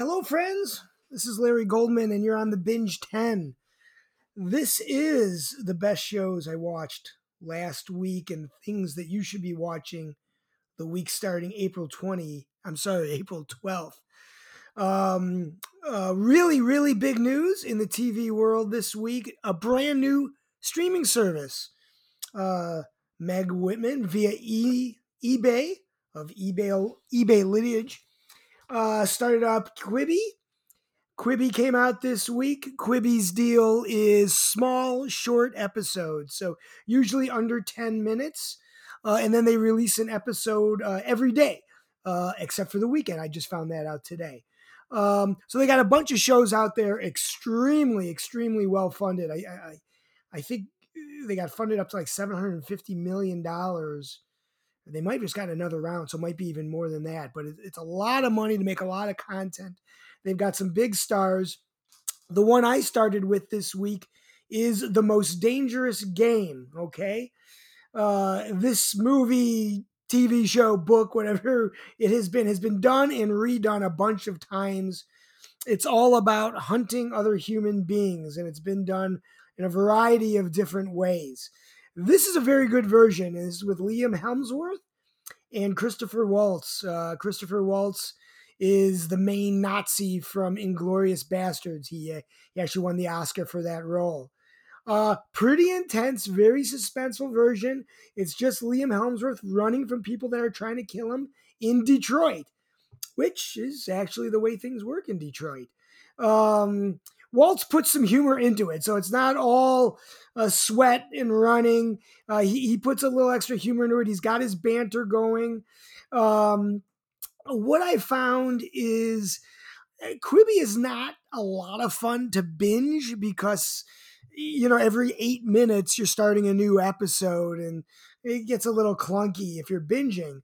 Hello, friends. This is Larry Goldman, and you're on the Binge 10. This is the best shows I watched last week and things that you should be watching the week starting April 20. I'm sorry, April 12th. Um, uh, really, really big news in the TV world this week a brand new streaming service. Uh, Meg Whitman via e- eBay of eBay, eBay lineage uh, started up Quibi. Quibi came out this week. Quibi's deal is small, short episodes, so usually under 10 minutes. Uh, and then they release an episode uh, every day, uh, except for the weekend. I just found that out today. Um, so they got a bunch of shows out there, extremely, extremely well funded. I, I, I think they got funded up to like 750 million dollars. They might have just got another round, so it might be even more than that. But it's a lot of money to make a lot of content. They've got some big stars. The one I started with this week is The Most Dangerous Game. Okay. Uh, this movie, TV show, book, whatever it has been, has been done and redone a bunch of times. It's all about hunting other human beings, and it's been done in a variety of different ways. This is a very good version. Is with Liam Hemsworth and Christopher Waltz. Uh, Christopher Waltz is the main Nazi from Inglourious Basterds. He, uh, he actually won the Oscar for that role. Uh, pretty intense, very suspenseful version. It's just Liam Hemsworth running from people that are trying to kill him in Detroit, which is actually the way things work in Detroit. Um, Waltz puts some humor into it, so it's not all uh, sweat and running. Uh, he, he puts a little extra humor into it. He's got his banter going. Um, what I found is uh, Quibi is not a lot of fun to binge because you know every eight minutes you're starting a new episode and it gets a little clunky if you're binging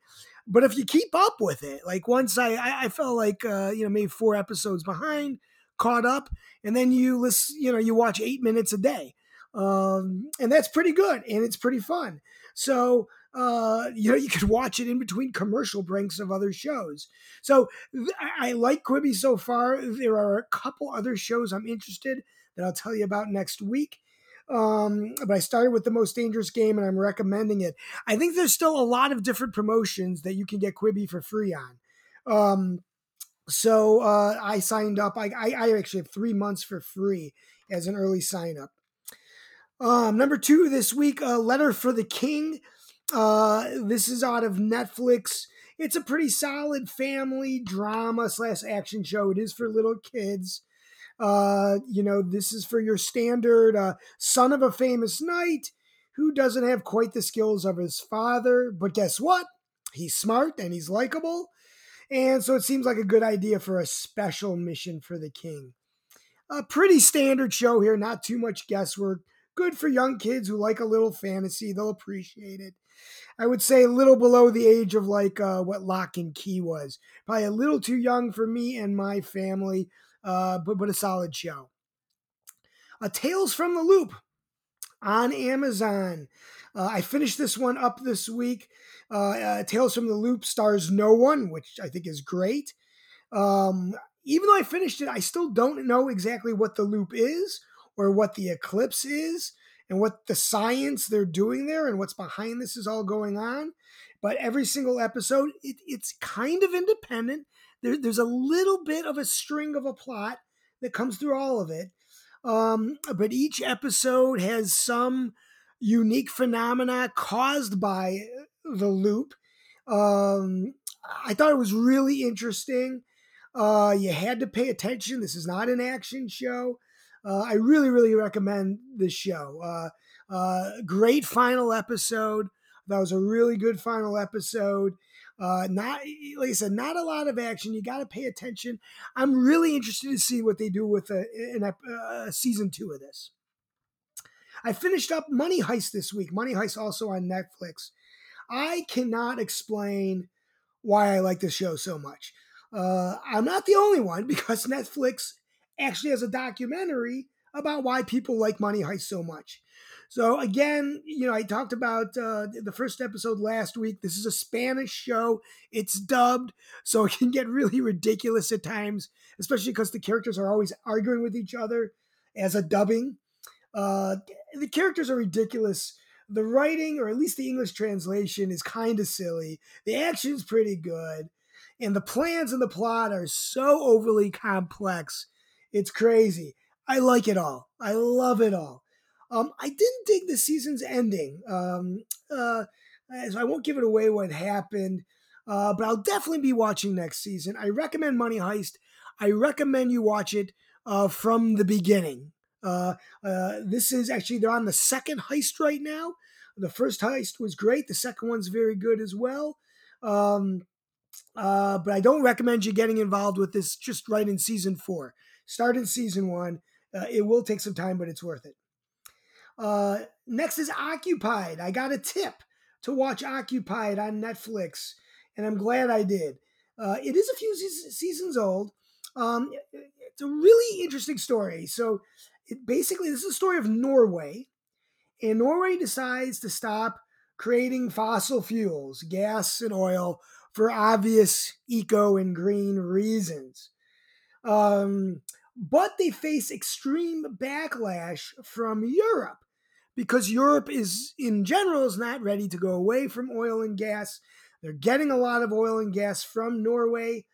but if you keep up with it like once i i felt like uh you know maybe four episodes behind caught up and then you listen you know you watch eight minutes a day um and that's pretty good and it's pretty fun so uh, you know, you could watch it in between commercial breaks of other shows. So I, I like Quibi so far. There are a couple other shows I'm interested that I'll tell you about next week. Um, but I started with the most dangerous game and I'm recommending it. I think there's still a lot of different promotions that you can get Quibi for free on. Um, so uh, I signed up. I, I, I, actually have three months for free as an early sign up. Um, number two this week, uh, Letter for the King. Uh, this is out of Netflix. It's a pretty solid family drama slash action show. It is for little kids. Uh, you know, this is for your standard uh, son of a famous knight who doesn't have quite the skills of his father. But guess what? He's smart and he's likable. And so it seems like a good idea for a special mission for the king. A pretty standard show here, not too much guesswork. Good for young kids who like a little fantasy. They'll appreciate it. I would say a little below the age of like uh, what Locke and Key was. Probably a little too young for me and my family, uh, but but a solid show. A Tales from the Loop on Amazon. Uh, I finished this one up this week. Uh, uh, Tales from the Loop stars no one, which I think is great. Um, even though I finished it, I still don't know exactly what the loop is or what the eclipse is and what the science they're doing there and what's behind this is all going on. But every single episode, it, it's kind of independent. There, there's a little bit of a string of a plot that comes through all of it. Um, but each episode has some unique phenomena caused by the loop. Um, I thought it was really interesting. Uh, you had to pay attention. This is not an action show. Uh, I really, really recommend this show. Uh, uh, great final episode. That was a really good final episode. Uh, not like I said, not a lot of action. You got to pay attention. I'm really interested to see what they do with a, a, uh, season two of this. I finished up Money Heist this week. Money Heist also on Netflix. I cannot explain why I like this show so much. Uh, I'm not the only one because Netflix actually has a documentary about why people like Money Heist so much. So again, you know, I talked about uh, the first episode last week. This is a Spanish show. It's dubbed, so it can get really ridiculous at times, especially because the characters are always arguing with each other as a dubbing. Uh, the characters are ridiculous. The writing, or at least the English translation, is kind of silly. The action's pretty good, and the plans and the plot are so overly complex. It's crazy. I like it all. I love it all. Um, I didn't dig the season's ending, um, uh, so I won't give it away what happened. Uh, but I'll definitely be watching next season. I recommend Money Heist. I recommend you watch it uh, from the beginning. Uh, uh, this is actually they're on the second heist right now. The first heist was great. The second one's very good as well. Um, uh, but I don't recommend you getting involved with this just right in season four. Start in season one. Uh, it will take some time, but it's worth it. Uh, next is Occupied. I got a tip to watch Occupied on Netflix, and I'm glad I did. Uh, it is a few seasons old. Um, it's a really interesting story. So, it basically, this is a story of Norway, and Norway decides to stop creating fossil fuels, gas and oil, for obvious eco and green reasons. Um, but they face extreme backlash from Europe because Europe is, in general, is not ready to go away from oil and gas. They're getting a lot of oil and gas from Norway.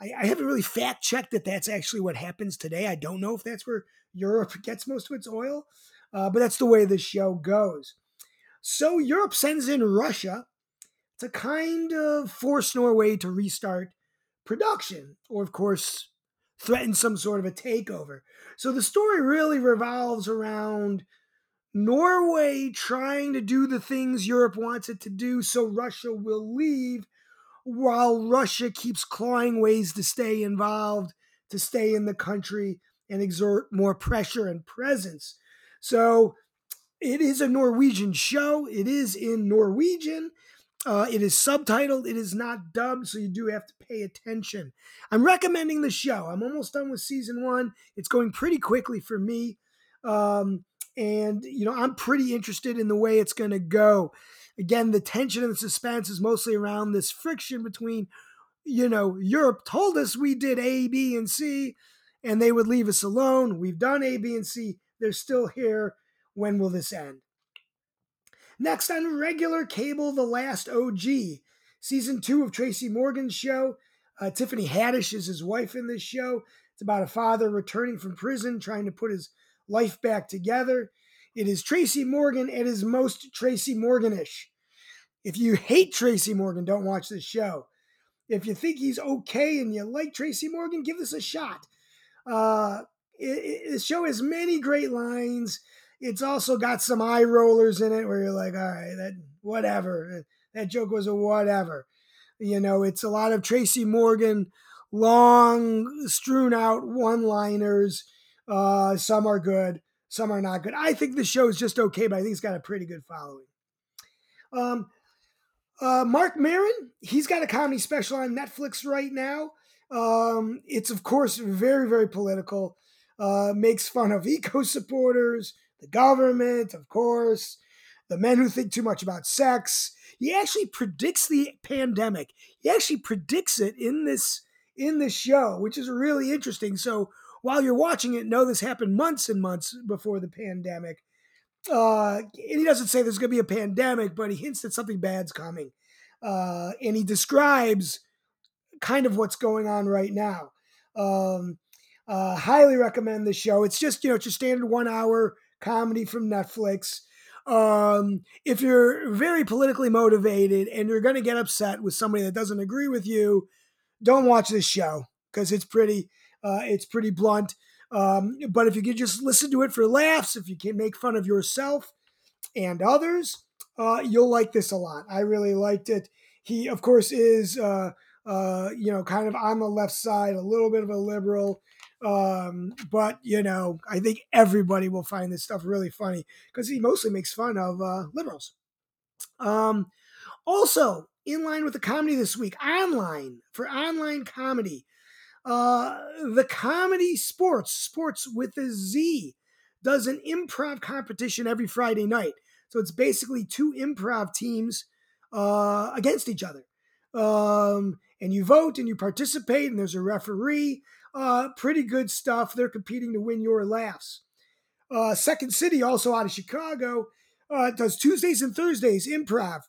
I, I haven't really fact checked that that's actually what happens today. I don't know if that's where Europe gets most of its oil, uh, but that's the way the show goes. So Europe sends in Russia to kind of force Norway to restart production, or of course, threaten some sort of a takeover. So the story really revolves around Norway trying to do the things Europe wants it to do so Russia will leave, while Russia keeps clawing ways to stay involved, to stay in the country and exert more pressure and presence. So it is a Norwegian show. It is in Norwegian. Uh, it is subtitled. It is not dubbed, so you do have to pay attention. I'm recommending the show. I'm almost done with season one. It's going pretty quickly for me. Um, and you know i'm pretty interested in the way it's going to go again the tension and the suspense is mostly around this friction between you know europe told us we did a b and c and they would leave us alone we've done a b and c they're still here when will this end next on regular cable the last og season two of tracy morgan's show uh, tiffany haddish is his wife in this show it's about a father returning from prison trying to put his life back together. It is Tracy Morgan at his most Tracy Morganish. If you hate Tracy Morgan, don't watch this show. If you think he's okay and you like Tracy Morgan, give this a shot. Uh, it, it, the show has many great lines. It's also got some eye rollers in it where you're like, all right, that whatever. That joke was a whatever. You know, it's a lot of Tracy Morgan, long, strewn out one liners uh, some are good, some are not good. I think the show is just okay, but I think it's got a pretty good following. Um, uh, Marc Maron, he's got a comedy special on Netflix right now. Um, it's of course very, very political. Uh, makes fun of eco supporters, the government, of course, the men who think too much about sex. He actually predicts the pandemic. He actually predicts it in this in this show, which is really interesting. So while you're watching it, know this happened months and months before the pandemic. Uh, and he doesn't say there's going to be a pandemic, but he hints that something bad's coming. Uh, and he describes kind of what's going on right now. Um, uh, highly recommend the show. It's just, you know, it's your standard one hour comedy from Netflix. Um, if you're very politically motivated and you're going to get upset with somebody that doesn't agree with you, don't watch this show because it's pretty uh, it's pretty blunt. Um, but if you could just listen to it for laughs, if you can make fun of yourself and others, uh, you'll like this a lot. I really liked it. He, of course, is uh, uh, you know kind of on the left side, a little bit of a liberal. Um, but you know, I think everybody will find this stuff really funny because he mostly makes fun of uh, liberals. Um, also, in line with the comedy this week, online for online comedy, uh, the ComedySportz, sports with a Z. does an improv competition every Friday night. So it's basically two improv teams uh, against each other. Um, and you vote and you participate, and there's a referee. Uh, pretty good stuff. They're competing to win your laughs. Uh, Second City, also out of Chicago, uh, does Tuesdays and Thursdays improv.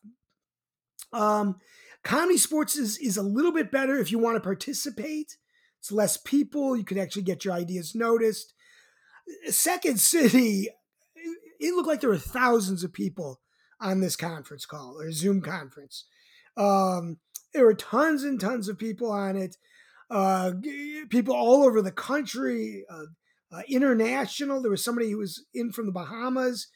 Um, ComedySportz is, is a little bit better if you want to participate. It's less people. You can actually get your ideas noticed. Second City, it looked like there were thousands of people on this conference call or Zoom conference. Um, there were tons and tons of people on it. Uh, people all over the country, uh, uh, international. There was somebody who was in from the Bahamas.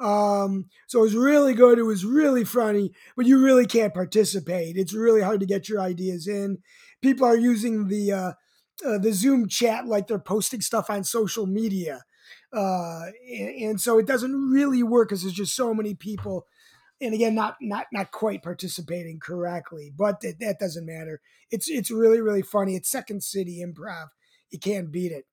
Um, so it was really good. It was really funny, but you really can't participate. It's really hard to get your ideas in. People are using the uh, uh, the Zoom chat like they're posting stuff on social media, uh, and, and so it doesn't really work because there's just so many people. And again, not not not quite participating correctly, but that, that doesn't matter. It's it's really really funny. It's Second City Improv. You can't beat it.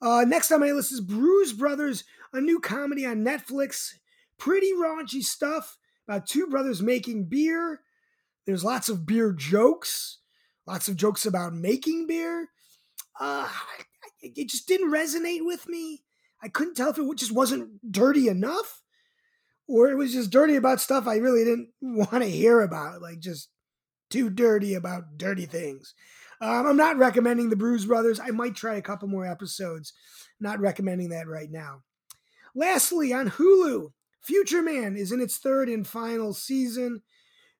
Uh, next on my list is Brews Brothers, a new comedy on Netflix. Pretty raunchy stuff about two brothers making beer. There's lots of beer jokes, lots of jokes about making beer. Uh, it just didn't resonate with me. I couldn't tell if it just wasn't dirty enough or it was just dirty about stuff I really didn't want to hear about, like just too dirty about dirty things. Um, I'm not recommending the Brews Brothers. I might try a couple more episodes. Not recommending that right now. Lastly, on Hulu, Future Man is in its third and final season.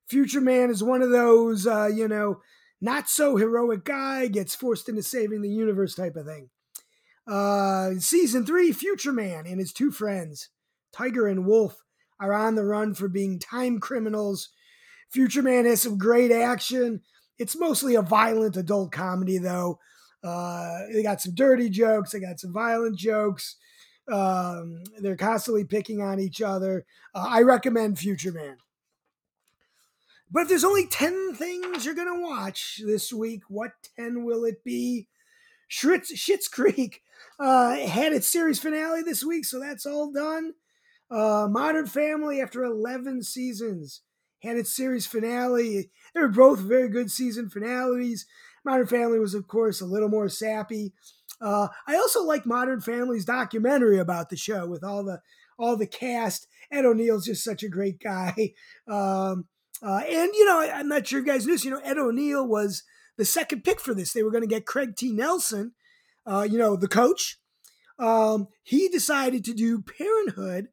Future Man is one of those, uh, you know, not so heroic guy gets forced into saving the universe type of thing. Uh, season three, Future Man and his two friends, Tiger and Wolf, are on the run for being time criminals. Future Man has some great action. It's mostly a violent adult comedy, though. Uh, they got some dirty jokes. They got some violent jokes. Um, they're constantly picking on each other. Uh, I recommend Future Man. But if there's only 10 things you're going to watch this week, what 10 will it be? Schitt's, Creek uh, had its series finale this week, so that's all done. Uh, Modern Family, after 11 seasons, had its series finale. They were both very good season finales. Modern Family was, of course, a little more sappy. Uh, I also like Modern Family's documentary about the show with all the all the cast. Ed O'Neill's just such a great guy. Um, uh, and you know, I'm not sure if you guys knew this. You know, Ed O'Neill was the second pick for this. They were going to get Craig T. Nelson, uh, you know, the coach. Um, he decided to do Parenthood,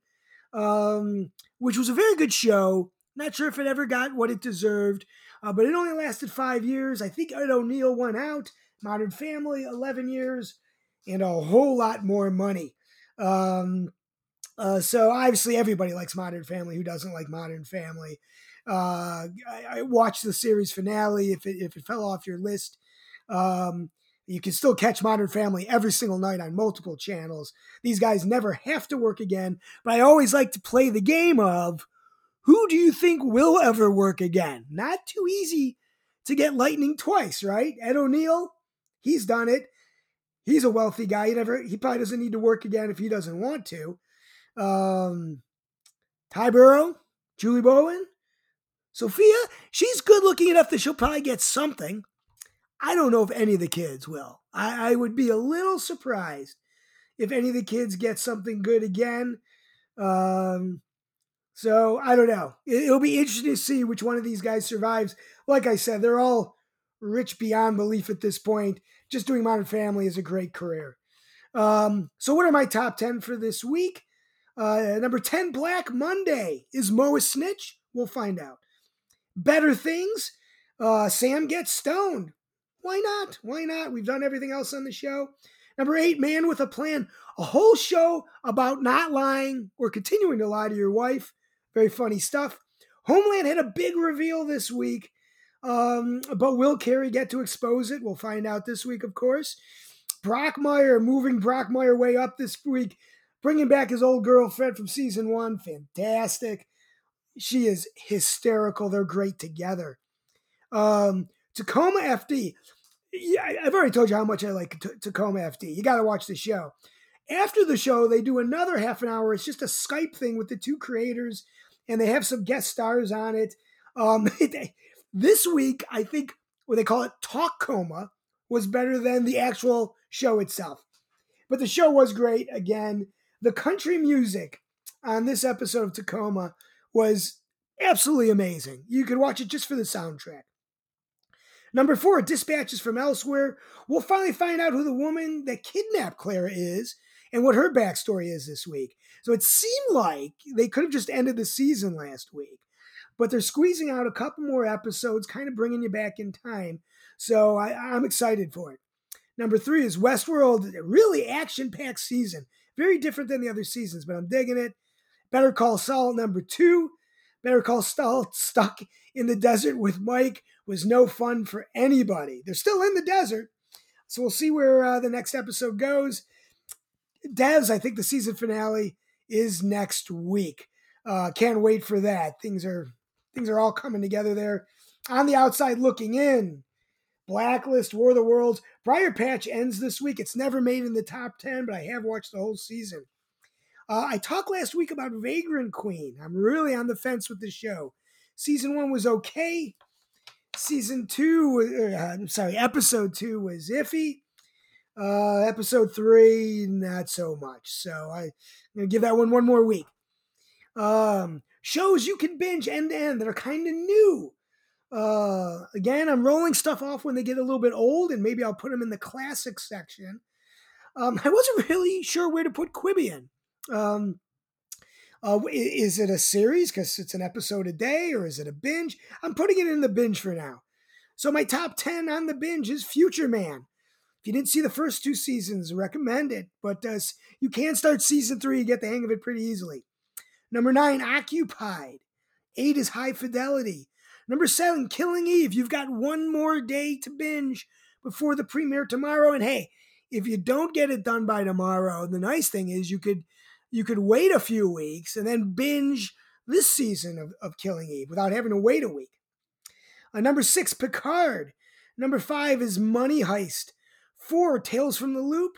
um, which was a very good show. Not sure if it ever got what it deserved, uh, but it only lasted five years. I think Ed O'Neill went out. Modern Family, 11 years, and a whole lot more money. Um, uh, so obviously, everybody likes Modern Family. Who doesn't like Modern Family? Uh, I, I, watched the series finale. If it, if it fell off your list, um, you can still catch Modern Family every single night on multiple channels. These guys never have to work again, but I always like to play the game of who do you think will ever work again? Not too easy to get lightning twice, right? Ed O'Neill, he's done it. He's a wealthy guy. He never he probably doesn't need to work again if he doesn't want to. Um Ty Burrell, Julie Bowen, Sophia, she's good looking enough that she'll probably get something. I don't know if any of the kids will. I, I would be a little surprised if any of the kids get something good again. Um, so I don't know. It'll be interesting to see which one of these guys survives. Like I said, they're all rich beyond belief at this point. Just doing Modern Family is a great career. Um, so, what are my top 10 for this week? Uh, number 10, Black Monday. Is Mo a snitch? We'll find out. Better Things. Uh, Sam gets stoned. Why not? Why not? We've done everything else on the show. Number eight, Man with a Plan. A whole show about not lying or continuing to lie to your wife. Very funny stuff. Homeland had a big reveal this week, um, but will Carrie get to expose it? We'll find out this week, of course. Brockmire moving Brockmire way up this week, bringing back his old girlfriend from season one. Fantastic. She is hysterical. They're great together. Um, Tacoma FD. Yeah, I've already told you how much I like T- Tacoma FD. You got to watch the show. After the show, they do another half an hour. It's just a Skype thing with the two creators, and they have some guest stars on it. Um, this week, I think what they call it Talk Coma was better than the actual show itself. But the show was great. Again, the country music on this episode of Tacoma was absolutely amazing. You could watch it just for the soundtrack. Number four, dispatches from elsewhere. We'll finally find out who the woman that kidnapped Clara is and what her backstory is this week. So it seemed like they could have just ended the season last week, but they're squeezing out a couple more episodes, kind of bringing you back in time. So I, I'm excited for it. Number three is Westworld, really action packed season. Very different than the other seasons, but I'm digging it. Better Call Saul, number two. Better Call Saul, stuck in the desert with Mike, was no fun for anybody. They're still in the desert, so we'll see where uh, the next episode goes. Devs, I think the season finale is next week. Uh, can't wait for that. Things are things are all coming together there. On the outside looking in, Blacklist, War of the Worlds. Briar Patch ends this week. It's never made in the top 10, but I have watched the whole season. Uh, I talked last week about Vagrant Queen. I'm really on the fence with the show. Season one was okay. Season two, uh, I'm sorry, episode two was iffy. Uh, episode three, not so much. So I, am gonna give that one one more week. Um, shows you can binge end to end that are kind of new. Uh, again, I'm rolling stuff off when they get a little bit old, and maybe I'll put them in the classic section. Um, I wasn't really sure where to put Quibian. Um, uh, is it a series because it's an episode a day, or is it a binge? I'm putting it in the binge for now. So my top ten on the binge is Future Man. If you didn't see the first two seasons, recommend it. But uh, you can start season three, you get the hang of it pretty easily. Number nine, Occupied. Eight is High Fidelity. Number seven, Killing Eve. You've got one more day to binge before the premiere tomorrow. And hey, if you don't get it done by tomorrow, the nice thing is you could you could wait a few weeks and then binge this season of, of Killing Eve without having to wait a week. Uh, number six, Picard. Number five is Money Heist. Four, Tales from the Loop.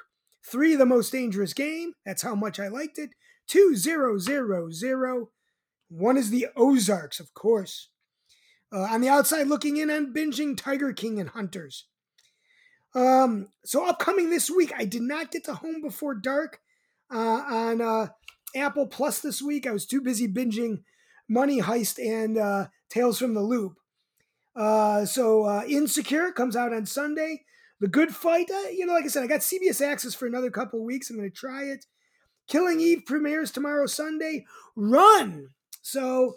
Three, The Most Dangerous Game. That's how much I liked it. Two, Zero, Zero, Zero. One is The Ozarks, of course. Uh, on the outside looking in and binging Tiger King and Hunters. Um, so upcoming this week, I did not get to Home Before Dark uh, on uh, Apple Plus this week. I was too busy binging Money Heist and uh, Tales from the Loop. Uh, so uh, Insecure comes out on Sunday. The Good Fight, uh, you know, like I said, I got CBS Access for another couple weeks. I'm going to try it. Killing Eve premieres tomorrow, Sunday. Run. So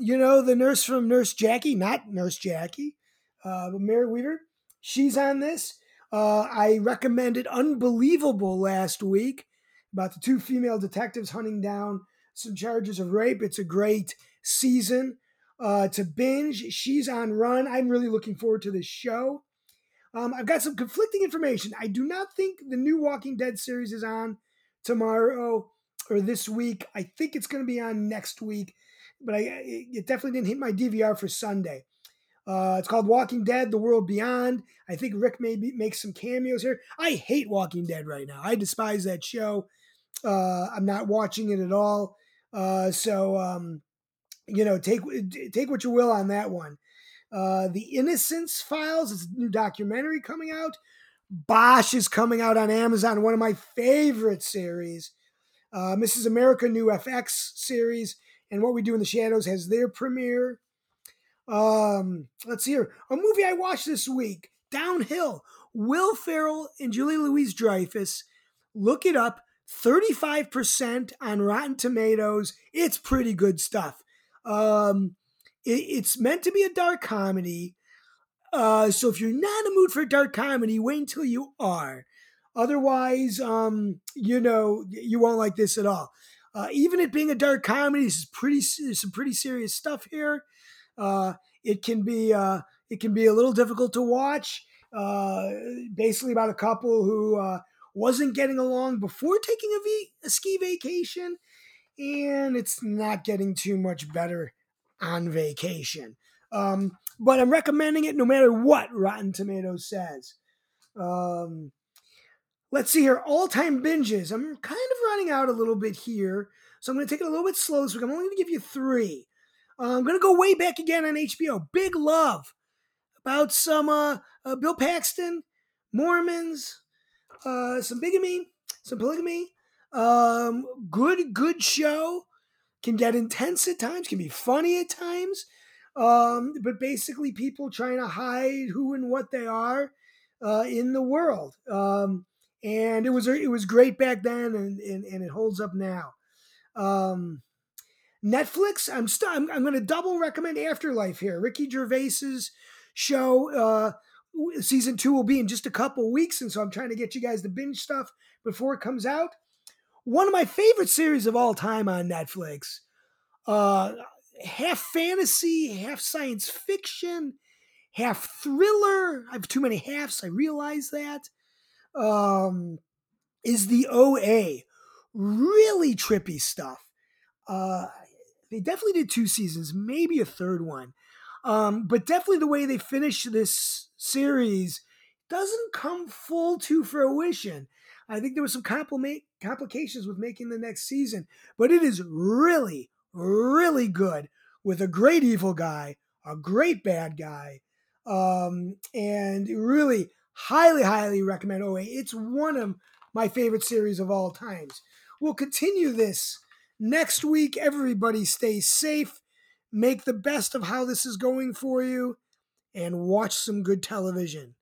you know, the nurse from Nurse Jackie, not Nurse Jackie, but Merritt Wever, she's on this. Uh, I recommended Unbelievable last week about the two female detectives hunting down some charges of rape. It's a great season uh, to binge. She's on Run. I'm really looking forward to this show. Um, I've got some conflicting information. I do not think the new Walking Dead series is on tomorrow or this week. I think it's going to be on next week but I it definitely didn't hit my DVR for Sunday. Uh, it's called Walking Dead: The World Beyond. I think Rick maybe makes some cameos here. I hate Walking Dead right now. I despise that show. Uh, I'm not watching it at all. Uh, so um, you know, take take what you will on that one. Uh, the Innocence Files is a new documentary coming out. Bosch is coming out on Amazon. One of my favorite series. Uh, Mrs. America new FX series and What We Do in the Shadows has their premiere. Um, let's see here. A movie I watched this week, Downhill. Will Ferrell and Julie Louise Dreyfus. Look it up. 35% on Rotten Tomatoes. It's pretty good stuff. Um, it, it's meant to be a dark comedy. Uh, so if you're not in the mood for dark comedy, wait until you are. Otherwise, um, you know, you won't like this at all. Uh, even it being a dark comedy, this is pretty some pretty serious stuff here. Uh, it can be uh, it can be a little difficult to watch. Uh, basically, about a couple who uh, wasn't getting along before taking a, v- a ski vacation, and it's not getting too much better on vacation. Um, but I'm recommending it no matter what Rotten Tomatoes says. Um, let's see here. All time binges. I'm kind of running out a little bit here. So I'm going to take it a little bit slow this week. I'm only going to give you three. Uh, I'm going to go way back again on HBO. Big Love. About some uh, uh, Bill Paxton, Mormons, uh, some bigamy, some polygamy. Um, good, good show. Can get intense at times, can be funny at times. Um, but basically, people trying to hide who and what they are uh, in the world. Um, and it was it was great back then, and, and, and it holds up now. Um, Netflix, I'm st- I'm, I'm going to double recommend Afterlife here. Ricky Gervais's show. Uh, season two will be in just a couple weeks, and so I'm trying to get you guys to binge stuff before it comes out. One of my favorite series of all time on Netflix. Uh, half fantasy, half science fiction, half thriller. I have too many halves. I realize that. Um, is the OA really trippy stuff? Uh, they definitely did two seasons, maybe a third one. Um, but definitely the way they finish this series doesn't come full to fruition. I think there was some compli- complications with making the next season, but it is really, really good with a great evil guy, a great bad guy, um, and really highly, highly recommend OA. It's one of my favorite series of all times. We'll continue this next week. Everybody stay safe, make the best of how this is going for you, and watch some good television.